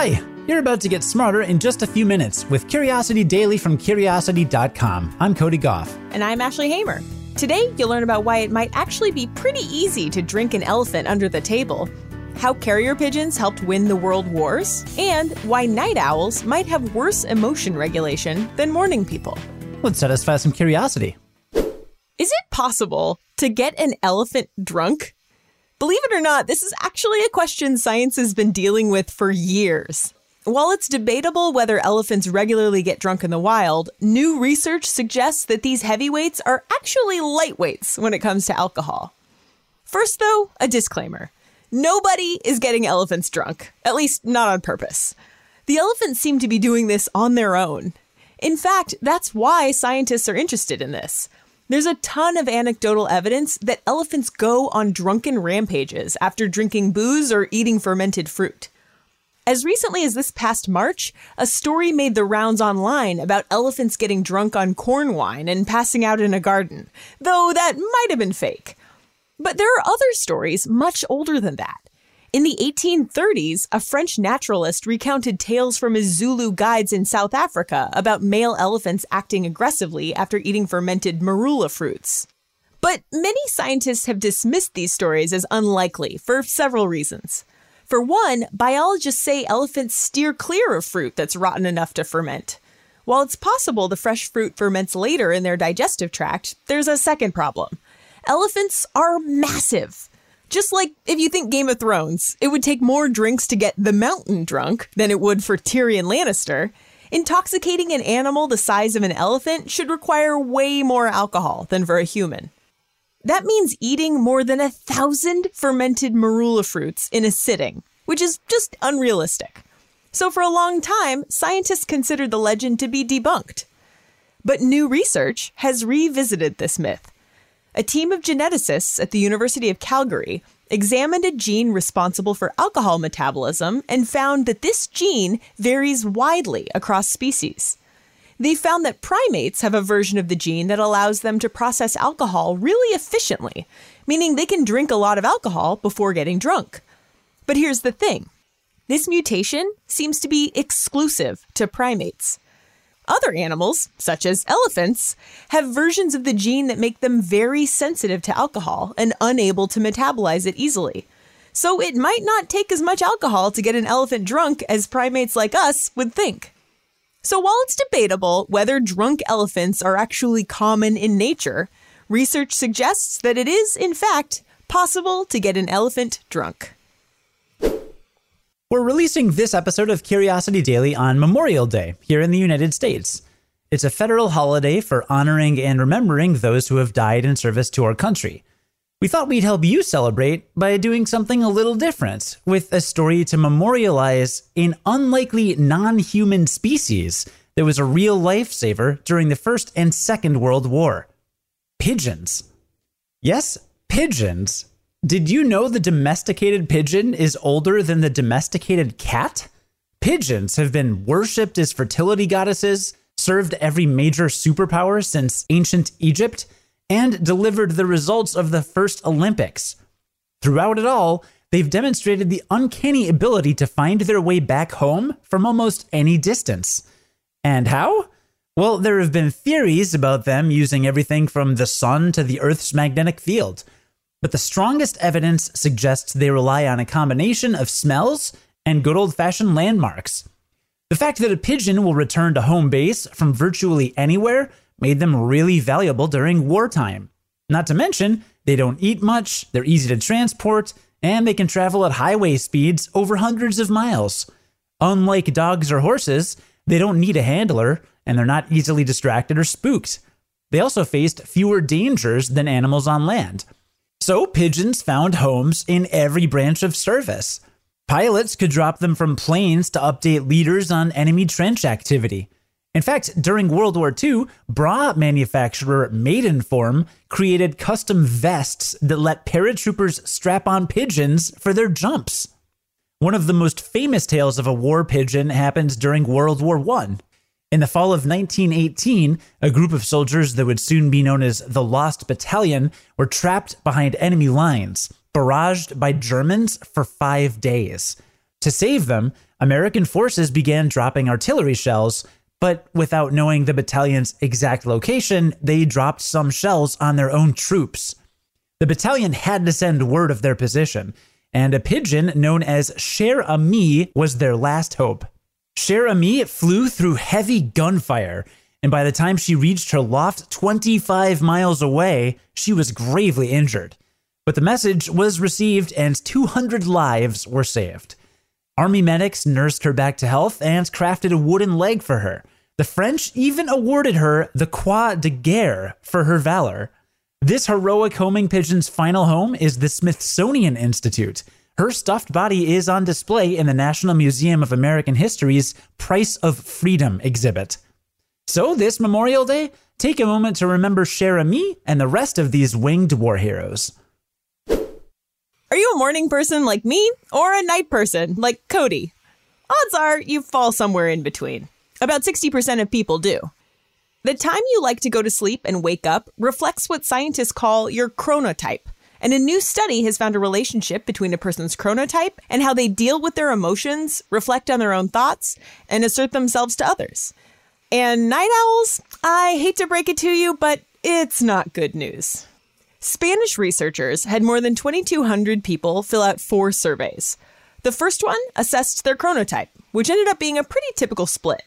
Hi, you're about to get smarter in just a few minutes with Curiosity Daily from Curiosity.com. I'm Cody Gough. And I'm Ashley Hamer. Today, you'll learn about why it might actually be pretty easy to drink an elephant under the table, how carrier pigeons helped win the world wars, and why night owls might have worse emotion regulation than morning people. Let's satisfy some curiosity. Is it possible to get an elephant drunk? Believe it or not, this is actually a question science has been dealing with for years. While it's debatable whether elephants regularly get drunk in the wild, new research suggests that these heavyweights are actually lightweights when it comes to alcohol. First, though, a disclaimer nobody is getting elephants drunk, at least not on purpose. The elephants seem to be doing this on their own. In fact, that's why scientists are interested in this. There's a ton of anecdotal evidence that elephants go on drunken rampages after drinking booze or eating fermented fruit. As recently as this past March, a story made the rounds online about elephants getting drunk on corn wine and passing out in a garden, though that might have been fake. But there are other stories much older than that. In the 1830s, a French naturalist recounted tales from his Zulu guides in South Africa about male elephants acting aggressively after eating fermented marula fruits. But many scientists have dismissed these stories as unlikely for several reasons. For one, biologists say elephants steer clear of fruit that's rotten enough to ferment. While it's possible the fresh fruit ferments later in their digestive tract, there's a second problem. Elephants are massive. Just like if you think Game of Thrones, it would take more drinks to get the mountain drunk than it would for Tyrion Lannister. Intoxicating an animal the size of an elephant should require way more alcohol than for a human. That means eating more than a thousand fermented marula fruits in a sitting, which is just unrealistic. So, for a long time, scientists considered the legend to be debunked. But new research has revisited this myth a team of geneticists at the University of Calgary examined a gene responsible for alcohol metabolism and found that this gene varies widely across species. They found that primates have a version of the gene that allows them to process alcohol really efficiently, meaning they can drink a lot of alcohol before getting drunk. But here's the thing this mutation seems to be exclusive to primates. Other animals, such as elephants, have versions of the gene that make them very sensitive to alcohol and unable to metabolize it easily. So it might not take as much alcohol to get an elephant drunk as primates like us would think. So while it's debatable whether drunk elephants are actually common in nature, research suggests that it is, in fact, possible to get an elephant drunk. We're releasing this episode of Curiosity Daily on Memorial Day here in the United States. It's a federal holiday for honoring and remembering those who have died in service to our country. We thought we'd help you celebrate by doing something a little different with a story to memorialize an unlikely non human species that was a real lifesaver during the First and Second World War pigeons. Yes, pigeons did you know the domesticated pigeon is older than the domesticated cat? Pigeons have been worshipped as fertility goddesses, served every major superpower since ancient Egypt, and delivered the results of the first Olympics. Throughout it all, they've demonstrated the uncanny ability to find their way back home from almost any distance. And how? Well, there have been theories about them using everything from the sun to the Earth's magnetic field but the strongest evidence suggests they rely on a combination of smells and good old fashioned landmarks. The fact that a pigeon will return to home base from virtually anywhere made them really valuable during wartime. Not to mention, they don't eat much, they're easy to transport, and they can travel at highway speeds over hundreds of miles. Unlike dogs or horses, they don't need a handler, and they're not easily distracted or spooked. They also faced fewer dangers than animals on land. So pigeons found homes in every branch of service. Pilots could drop them from planes to update leaders on enemy trench activity. In fact, during World War II, bra manufacturer Maidenform created custom vests that let paratroopers strap on pigeons for their jumps. One of the most famous tales of a war pigeon happens during World War I. In the fall of 1918, a group of soldiers that would soon be known as the Lost Battalion were trapped behind enemy lines, barraged by Germans for five days. To save them, American forces began dropping artillery shells, but without knowing the battalion's exact location, they dropped some shells on their own troops. The battalion had to send word of their position, and a pigeon known as Cher Ami was their last hope. Cher Ami flew through heavy gunfire, and by the time she reached her loft 25 miles away, she was gravely injured. But the message was received, and 200 lives were saved. Army medics nursed her back to health and crafted a wooden leg for her. The French even awarded her the Croix de Guerre for her valor. This heroic homing pigeon's final home is the Smithsonian Institute. Her stuffed body is on display in the National Museum of American History's Price of Freedom exhibit. So, this Memorial Day, take a moment to remember Cher Ami and the rest of these winged war heroes. Are you a morning person like me or a night person like Cody? Odds are you fall somewhere in between. About 60% of people do. The time you like to go to sleep and wake up reflects what scientists call your chronotype. And a new study has found a relationship between a person's chronotype and how they deal with their emotions, reflect on their own thoughts, and assert themselves to others. And night owls, I hate to break it to you, but it's not good news. Spanish researchers had more than 2,200 people fill out four surveys. The first one assessed their chronotype, which ended up being a pretty typical split.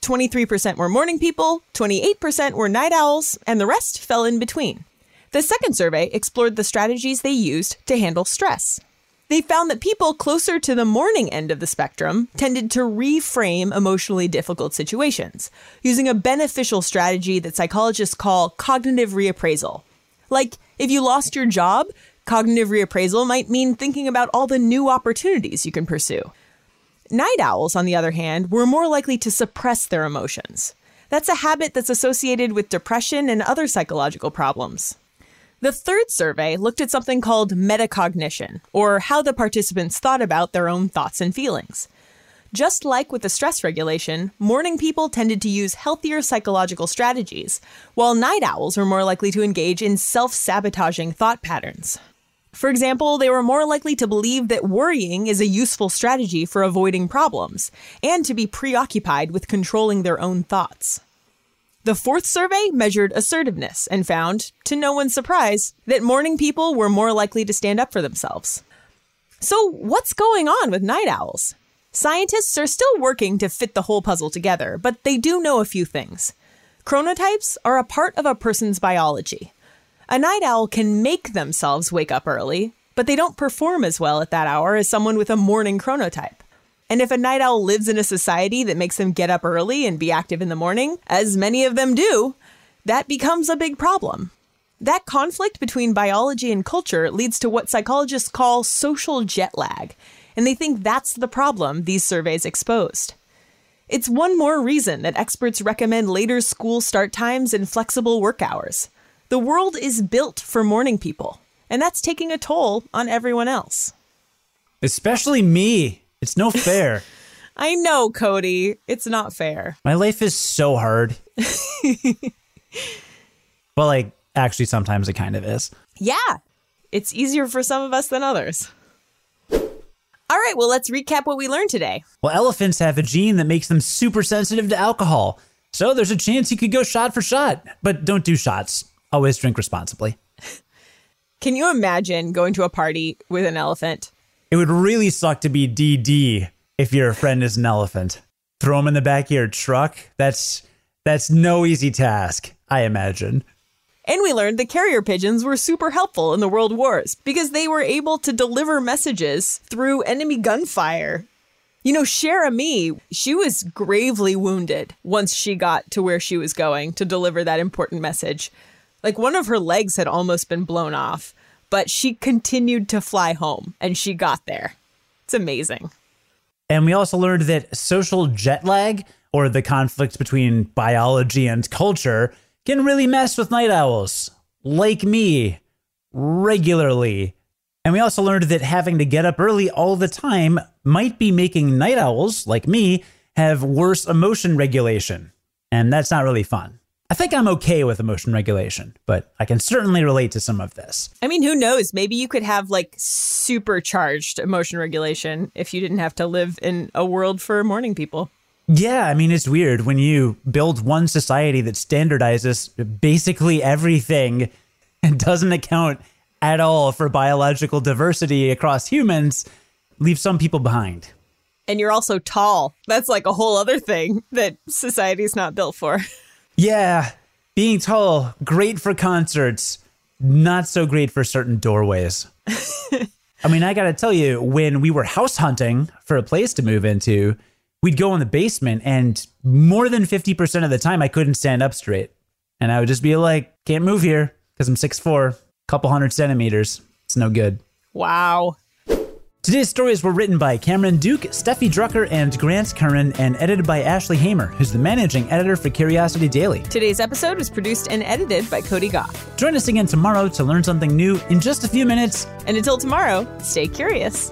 23% were morning people, 28% were night owls, and the rest fell in between. The second survey explored the strategies they used to handle stress. They found that people closer to the morning end of the spectrum tended to reframe emotionally difficult situations using a beneficial strategy that psychologists call cognitive reappraisal. Like, if you lost your job, cognitive reappraisal might mean thinking about all the new opportunities you can pursue. Night owls, on the other hand, were more likely to suppress their emotions. That's a habit that's associated with depression and other psychological problems. The third survey looked at something called metacognition, or how the participants thought about their own thoughts and feelings. Just like with the stress regulation, morning people tended to use healthier psychological strategies, while night owls were more likely to engage in self sabotaging thought patterns. For example, they were more likely to believe that worrying is a useful strategy for avoiding problems, and to be preoccupied with controlling their own thoughts. The fourth survey measured assertiveness and found, to no one's surprise, that morning people were more likely to stand up for themselves. So, what's going on with night owls? Scientists are still working to fit the whole puzzle together, but they do know a few things. Chronotypes are a part of a person's biology. A night owl can make themselves wake up early, but they don't perform as well at that hour as someone with a morning chronotype. And if a night owl lives in a society that makes them get up early and be active in the morning, as many of them do, that becomes a big problem. That conflict between biology and culture leads to what psychologists call social jet lag, and they think that's the problem these surveys exposed. It's one more reason that experts recommend later school start times and flexible work hours. The world is built for morning people, and that's taking a toll on everyone else. Especially me. It's no fair. I know, Cody. It's not fair. My life is so hard. but like, actually, sometimes it kind of is. Yeah, it's easier for some of us than others. All right, well, let's recap what we learned today. Well, elephants have a gene that makes them super sensitive to alcohol. So there's a chance you could go shot for shot. But don't do shots. Always drink responsibly. Can you imagine going to a party with an elephant? It would really suck to be DD if your friend is an elephant. Throw him in the back of your truck. That's that's no easy task, I imagine. And we learned that carrier pigeons were super helpful in the world wars because they were able to deliver messages through enemy gunfire. You know, Cher Ami, she was gravely wounded once she got to where she was going to deliver that important message. Like one of her legs had almost been blown off, but she continued to fly home and she got there. It's amazing. And we also learned that social jet lag, or the conflict between biology and culture, can really mess with night owls, like me, regularly. And we also learned that having to get up early all the time might be making night owls, like me, have worse emotion regulation. And that's not really fun. I think I'm okay with emotion regulation, but I can certainly relate to some of this. I mean, who knows? Maybe you could have like supercharged emotion regulation if you didn't have to live in a world for morning people. Yeah, I mean, it's weird when you build one society that standardizes basically everything and doesn't account at all for biological diversity across humans, leave some people behind. And you're also tall. That's like a whole other thing that society's not built for. Yeah, being tall, great for concerts, not so great for certain doorways. I mean, I gotta tell you, when we were house hunting for a place to move into, we'd go in the basement, and more than 50% of the time, I couldn't stand up straight. And I would just be like, can't move here because I'm 6'4, couple hundred centimeters. It's no good. Wow. Today's stories were written by Cameron Duke, Steffi Drucker, and Grant Currin, and edited by Ashley Hamer, who's the managing editor for Curiosity Daily. Today's episode was produced and edited by Cody Gough. Join us again tomorrow to learn something new in just a few minutes. And until tomorrow, stay curious.